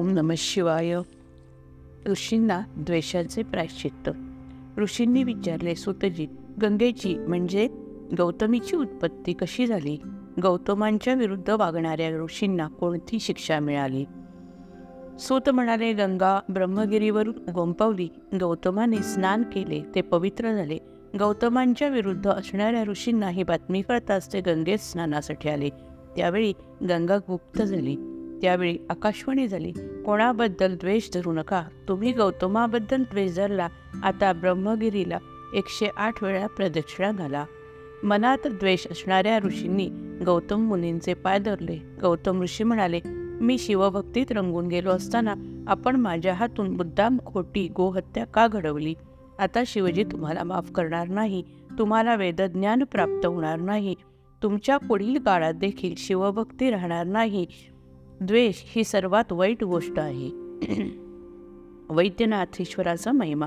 ओम नम शिवाय. ऋषींना द्वेषाचे प्रायश्चित्त. ऋषींनी विचारले सुतजी गंगेची म्हणजे गौतमीची उत्पत्ती कशी झाली? गौतमांच्या विरुद्ध वागणाऱ्या ऋषींना कोणती शिक्षा मिळाली? सूत म्हणाले गंगा ब्रह्मगिरीवरून गोंपवली. गौतमाने स्नान केले ते पवित्र झाले. गौतमांच्या विरुद्ध असणाऱ्या ऋषींना ही बातमी कळताच ते गंगेत स्नानासाठी आले. त्यावेळी गंगा गुप्त झाली. त्यावेळी आकाशवाणी झाली. कोणाबद्दल द्वेष धरू नका. तुम्ही गौतमाबद्दल द्वेष धरला आता ब्रह्मगिरीला एकशे आठ वेळा प्रदक्षिणा घाला. मनात द्वेष असणाऱ्या ऋषींनी गौतम मुनींचे पाय धरले. गौतम ऋषी म्हणाले मी शिवभक्तीत रंगून गेलो असताना आपण माझ्या हातून मुद्दाम खोटी गोहत्या का घडवली? आता शिवजी तुम्हाला माफ करणार नाही. तुम्हाला वेदज्ञान प्राप्त होणार नाही. तुमच्या पुढील काळात देखील शिवभक्ती राहणार नाही. द्वेष ही सर्वात वाईट गोष्ट आहे. वैद्यनाथेश्वराचा महिमा.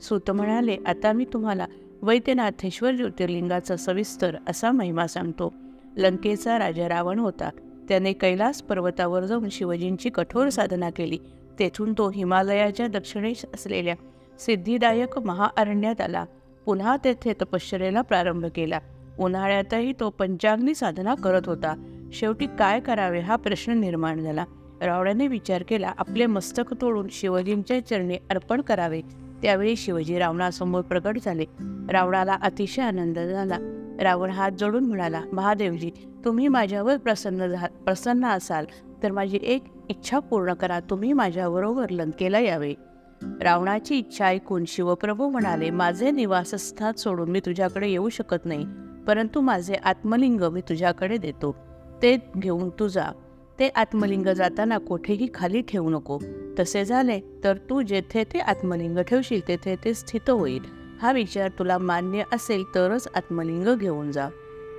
सूत म्हणाले आता मी तुम्हाला वैद्यनाथेश्वर ज्योतिर्लिंगाचा सविस्तर असा महिमा सांगतो. लंकेचा राजा रावण होता. त्याने कैलास पर्वतावर जाऊन शिवजींची कठोर साधना केली. तेथून तो हिमालयाच्या दक्षिणेस असलेल्या सिद्धिदायक महाअरण्यात आला. पुन्हा तेथे तपश्चरेला प्रारंभ केला. उन्हाळ्यातही तो पंचाग्नी साधना करत होता. शेवटी काय करावे हा प्रश्न निर्माण झाला. रावणाने विचार केला आपले मस्तक तोडून शिवजींच्या चरणी अर्पण करावे. त्यावेळी शिवजी रावणासमोर प्रकट झाले. रावणाला अतिशय आनंद झाला. रावण हात जोडून म्हणाला महादेवजी तुम्ही माझ्यावर प्रसन्न झा प्रसन्न असाल तर माझी एक इच्छा पूर्ण करा. तुम्ही माझ्याबरोबर लंकेला यावे. रावणाची इच्छा ऐकून शिवप्रभू म्हणाले माझे निवासस्थान सोडून मी तुझ्याकडे येऊ शकत नाही परंतु माझे आत्मलिंग मी तुझ्याकडे देतो. ते घेऊन तू जा ते आत्मलिंग जाताना कोठेही खाली ठेवू नको. तसे झाले तर तू जेथे ते आत्मलिंग ठेवशील तेथे ते स्थित होईल. हा विचार तुला मान्य असेल तरच आत्मलिंग घेऊन जा.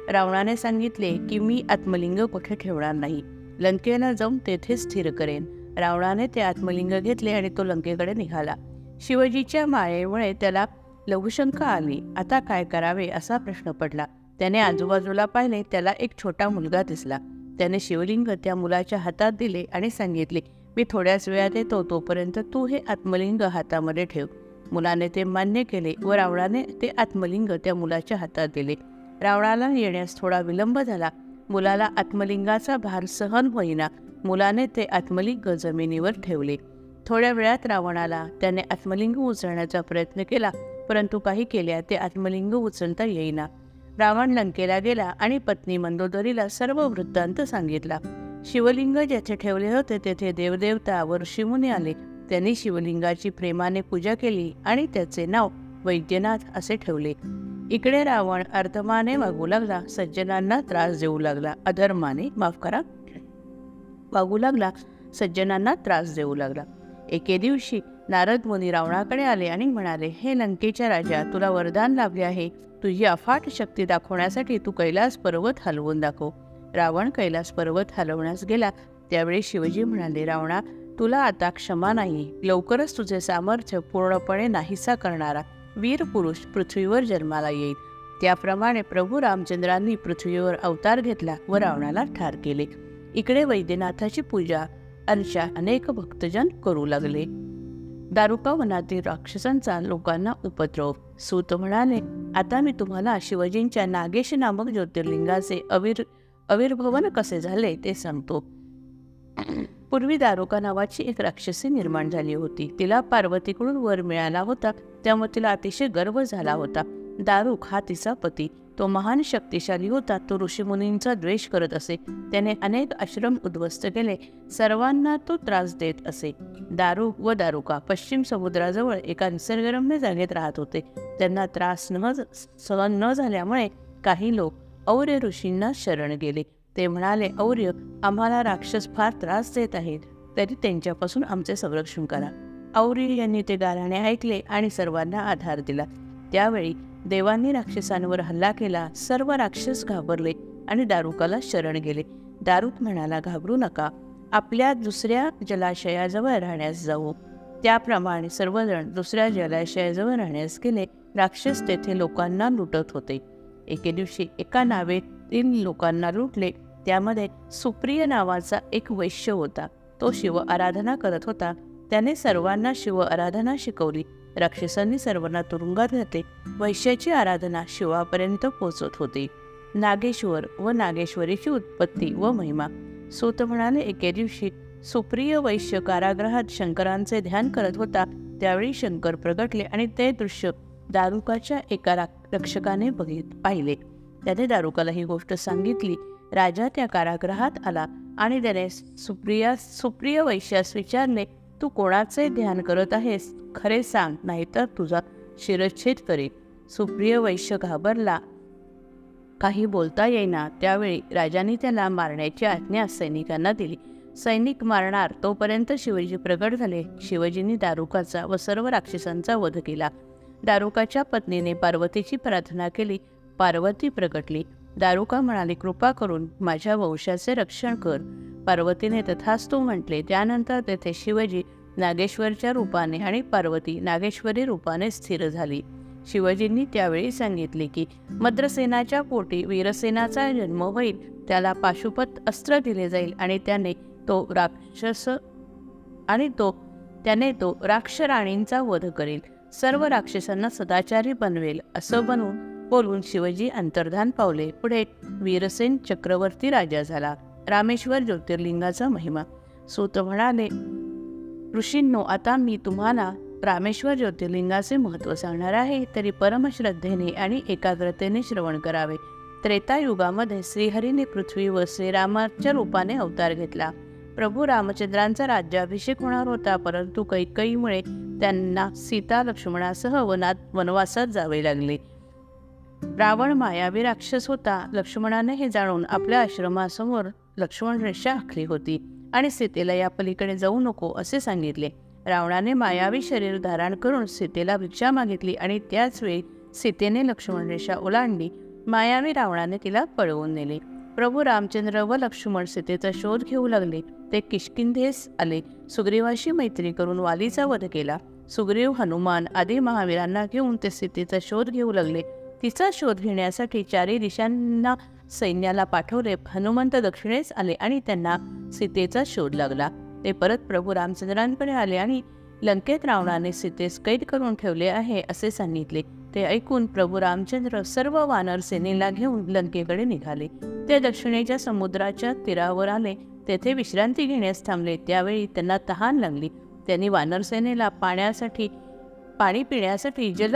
रावणाने सांगितले की मी आत्मलिंग कुठे ठेवणार नाही. लंकेला जाऊन तेथे स्थिर करेन. रावणाने ते आत्मलिंग घेतले आणि तो लंकेकडे निघाला. शिवजीच्या मायेमुळे त्याला लघुशंका आली. आता काय करावे असा प्रश्न पडला. त्याने आजूबाजूला पाहिले त्याला एक छोटा मुलगा दिसला. त्याने शिवलिंग त्या मुलाच्या हातात दिले आणि सांगितले मी थोड्याच वेळात येतो तोपर्यंत तू हे आत्मलिंग हातामध्ये ठेव. मुलाने ते मान्य केले व रावणाने ते आत्मलिंग त्या मुलाच्या हातात दिले. रावणाला येण्यास थोडा विलंब झाला. मुलाला आत्मलिंगाचा भार सहन होईना मुलाने ते आत्मलिंग जमिनीवर ठेवले. थोड्या वेळात रावणाला त्याने आत्मलिंग उचलण्याचा प्रयत्न केला परंतु काही केल्या ते आत्मलिंग उचलता येईना. रावण लंकेला गेला आणि पत्नी मंदोदरीला सर्व वृत्तांत सांगितला. शिवलिंग जेथे ठेवले होते तेथे देवदेवता व ऋषीमुनी आले. त्यांनी शिवलिंगाची प्रेमाने पूजा केली आणि त्याचे नाव वैद्यनाथ असे ठेवले. इकडे रावण अर्थमाने वागू लागला. सज्जनांना त्रास देऊ लागला. अधर्माने माफ करा. वागू लागला. सज्जनांना त्रास देऊ लागला. एके दिवशी नारद मुनी रावणाकडे आले आणि म्हणाले हे लंकेच्या राजा तुला वरदान लाभले आहे. तुझी अफाट शक्ती दाखवण्यासाठी तू कैलास पर्वत हलवून दाखव. रावण कैलास पर्वत हलवण्यास गेला. त्यावेळी शिवजी म्हणाले रावणा तुला आता क्षमा नाही. लवकरच तुझे सामर्थ्य पूर्णपणे नाहीसा करणारा वीर पुरुष पृथ्वीवर जन्माला येईल. त्याप्रमाणे प्रभू रामचंद्रांनी पृथ्वीवर अवतार घेतला व रावणाला ठार केले. इकडे वैद्यनाथाची पूजा अर्चा अनेक भक्तजन करू लागले. दारुका वनातील राक्षसांचा लोकांना उपद्रव. सूत म्हणाले आता मी तुम्हाला शिवजींच्या नागेश नामक ज्योतिर्लिंगाचे अविर अविर्भवन कसे झाले ते सांगतो. पूर्वी दारुका नावाची एक राक्षसी निर्माण झाली होती. तिला पार्वतीकडून वर मिळाला होता. त्यामुळे तिला अतिशय गर्व झाला होता. दारुक हा तिचा पती. तो महान शक्तिशाली होता तो ऋषीमुनींचा द्वेष करत असे. त्याने अनेक आश्रम उद्ध्वस्त केले. सर्वांना तो त्रास देत असे. दारू व दारुका पश्चिम समुद्राजवळ एका निसर्गरम्य जागेत राहत होते. त्यांना त्रास न सहन न झाल्यामुळे काही लोक और्य ऋषींना शरण गेले. ते म्हणाले और्य आम्हाला राक्षस फार त्रास देत आहेत. तरी त्यांच्यापासून आमचे संरक्षण करा. और्य यांनी ते गाराणे ऐकले आणि सर्वांना आधार दिला. त्यावेळी देवांनी राक्षसांवर हल्ला केला सर्व राक्षस घाबरले आणि दारुकाला शरण गेले. दारुक म्हणाला घाबरू नका आपल्या दुसऱ्या जलाशयाजवळ राहण्यास जाऊ. त्याप्रमाणे सर्वजण दुसऱ्या जलाशयाजवळ राहण्यास गेले. राक्षस तेथे लोकांना लुटत होते. एके दिवशी एका नावेतील लोकांना लुटले. त्यामध्ये सुप्रिय नावाचा एक वैश्य होता. तो शिव आराधना करत होता. त्याने सर्वांना शिव आराधना शिकवली. राक्षसांनी सर्वांना तुरुंगात घातले वैश्याची आराधना शिवापर्यंत पोचत होती. नागेश्वर व नागेश्वरीची उत्पत्ती व महिमा. सूत म्हणाले एके दिवशी सुप्रिय वैश्य कारागृहात शंकरांचे ध्यान करत होता. त्यावेळी शंकर प्रगटले आणि ते दृश्य दारुकाच्या एका रक्षकाने बघित पाहिले. त्याने दारुकाला ही गोष्ट सांगितली. राजा त्या कारागृहात आला आणि त्याने सुप्रिया सुप्रिय वैश्यास विचारले तू कोणाचे ध्यान करत आहेस? खरे सांग नाहीतर तुझा शिरच्छेद करेल सुप्रिय वैश्य घाबरला. काही बोलता येईना. त्यावेळी राजाने त्याला मारण्याची आज्ञा सैनिकांना दिली. सैनिक मारणार तोपर्यंत शिवाजी प्रगट झाले. शिवाजींनी दारुकाचा व सर्व राक्षसांचा वध केला. दारुकाच्या पत्नीने पार्वतीची प्रार्थना केली. पार्वती प्रगटली. दारुका म्हणाले कृपा करून माझ्या वंशाचे रक्षण कर. पार्वतीने तथास्तू म्हटले त्यानंतर तेथे शिवजी नागेश्वरच्या रूपाने आणि पार्वती नागेश्वरी रूपाने स्थिर झाली. शिवजींनी त्यावेळी सांगितले की मद्रसेनाच्या पोटी वीरसेनाचा जन्म होईल त्याला पाशुपत अस्त्र दिले जाईल आणि त्याने तो राक्षस आणि तो त्याने तो राक्षराणींचा वध करेल. सर्व राक्षसांना सदाचारी बनवेल. असं बनवून बोलून शिवजी अंतर्धान पावले. पुढे वीरसेन चक्रवर्ती राजा झाला. रामेश्वर ज्योतिर्लिंगाचा महिमा. सूत म्हणाले ऋषींनो आता मी तुम्हाला रामेश्वर ज्योतिर्लिंगाचे महत्त्व सांगणार आहे. तरी परमश्रद्धेने आणि एकाग्रतेने श्रवण करावे. त्रेतायुगामध्ये श्रीहरीने पृथ्वी व श्रीरामाच्या रूपाने अवतार घेतला. प्रभू रामचंद्रांचा राज्याभिषेक होणार होता. परंतु कैकईमुळे त्यांना सीता लक्ष्मणासह वनात वनवासात जावे लागले. रावण मायावी राक्षस होता. लक्ष्मणाने हे जाणून आपल्या आश्रमासमोर लक्ष्मण रेषा आखली होती आणि सीतेला या पलीकडे जाऊ नको असे सांगितले. रावणाने मायावी शरीर धारण करून सीतेला भिक्षा मागितली आणि त्याच वेळी सीतेने लक्ष्मण रेषा ओलांडली. मायावी रावणाने तिला पळवून नेले. प्रभू रामचंद्र व लक्ष्मण सीतेचा शोध घेऊ लागले. ते किशकिंधेस आले. सुग्रीवाशी मैत्री करून वालीचा वध केला. सुग्रीव हनुमान आदी महावीरांना घेऊन ते सीतेचा शोध घेऊ लागले. तिचा शोध घेण्यासाठी चारही दिशांना सैन्याला पाठवले. हनुमंत दक्षिणेस आले आणि त्यांना सीतेचा शोध लागला. ते परत प्रभू रामचंद्रांकडे आले आणि लंकेत रावणाने सीतेस कैद करून ठेवले आहे असे सांगितले. ते ऐकून प्रभू रामचंद्र सर्व वानर सेनेला घेऊन लंकेकडे निघाले. ते दक्षिणेच्या समुद्राच्या तीरावर आले. तेथे विश्रांती घेण्यास थांबले. त्यावेळी त्यांना तहान लागली. त्यांनी वानरसेनेला पाण्यासाठी पाणी पिण्यासाठी जल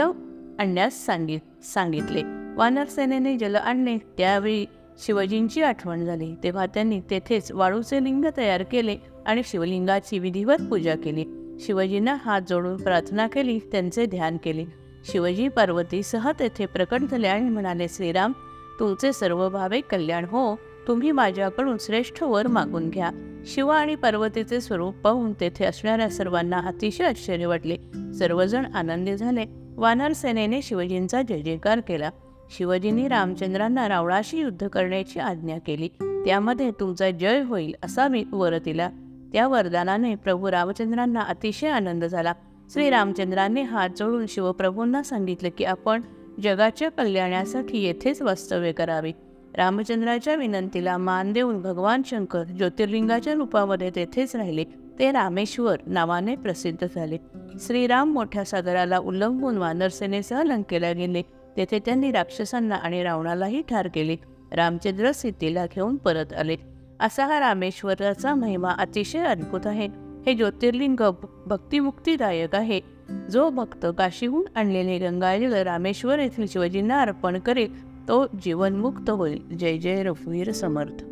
आणण्यास सांगितले. सांगितले. वानरसेनेने जल आणले त्यावेळी शिवजींची आठवण झाली. तेव्हा त्यांनी तेथेच वाळूचे लिंग तयार केले आणि शिवलिंगाची विधिवत पूजा केली. शिवजींना हात जोडून प्रार्थना केली त्यांचे ध्यान केले. शिवजी पार्वतीसह तेथे प्रकट झाले आणि म्हणाले श्रीराम तुमचे सर्व भावे कल्याण हो. तुम्ही माझ्याकडून श्रेष्ठ वर मागून घ्या. शिव आणि पार्वतीचे स्वरूप पाहून तेथे असणाऱ्या सर्वांना अतिशय आश्चर्य वाटले. सर्वजण आनंदी झाले. वानर सेनेने शिवजींचा जय जयकार केला. शिवजींनी रामचंद्रांना रावणाशी युद्ध करण्याची आज्ञा केली. त्यामध्ये तुमचा जय होईल असा मी वर दिला. त्या वरदानाने प्रभू रामचंद्रांना अतिशय आनंद झाला. श्री रामचंद्रांनी हात जोडून शिवप्रभूंना सांगितलं की आपण जगाच्या कल्याणासाठी येथेच वास्तव्य करावे. रामचंद्राच्या विनंतीला मान देऊन भगवान शंकर ज्योतिर्लिंगाच्या रूपामध्ये तेथेच राहिले. ते रामेश्वर नावाने प्रसिद्ध झाले. श्रीराम मोठ्या सागराला उल्लंघून वानरसेनेसह लंकेला गेले. तेथे त्यांनी राक्षसांना आणि रावणालाही ठार केले. रामचंद्र सीतेला घेऊन परत आले. असा हा रामेश्वराचा महिमा अतिशय अद्भुत आहे. हे ज्योतिर्लिंग भक्तिमुक्तीदायक आहे. जो भक्त काशीहून आणलेले गंगाजल रामेश्वर येथील शिवजींना अर्पण करेल तो जीवनमुक्त होईल. जय जय रघुवीर समर्थ.